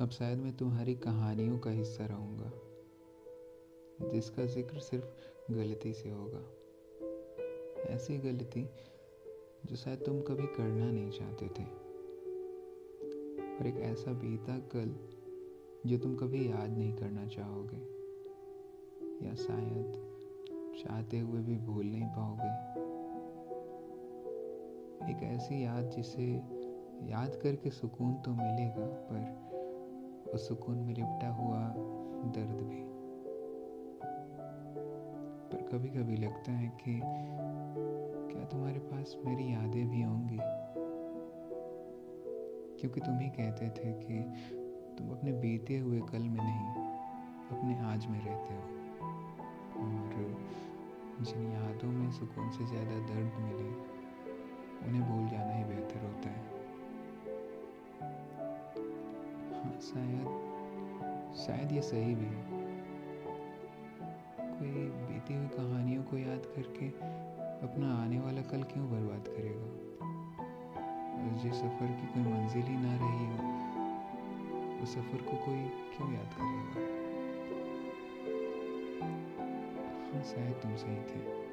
अब शायद मैं तुम्हारी कहानियों का हिस्सा रहूँगा, जिसका ज़िक्र सिर्फ़ गलती से होगा। ऐसी गलती जो शायद तुम कभी करना नहीं चाहते थे। और एक ऐसा बीता कल जो तुम कभी याद नहीं करना चाहोगे, या शायद चाहते हुए भी भूल नहीं पाओगे। एक ऐसी याद जिसे याद करके सुकून तो मिलेगा, पर उस सुकून में लिपटा हुआ दर्द भी। पर कभी कभी लगता है कि क्या तुम्हारे पास मेरी यादें भी होंगी? क्योंकि तुम ही कहते थे कि तुम अपने बीते हुए कल में नहीं, अपने आज में रहते हो। और जिन यादों में सुकून से ज़्यादा दर्द मिले, उन्हें भूल जाना ही बेहतर। शायद शायद ये सही भी है। कोई बीती हुई कहानियों को याद करके अपना आने वाला कल क्यों बर्बाद करेगा? जिस सफ़र की कोई मंजिल ही ना रही हो, उस सफ़र को कोई क्यों याद करेगा? हाँ शायद तुम सही थे।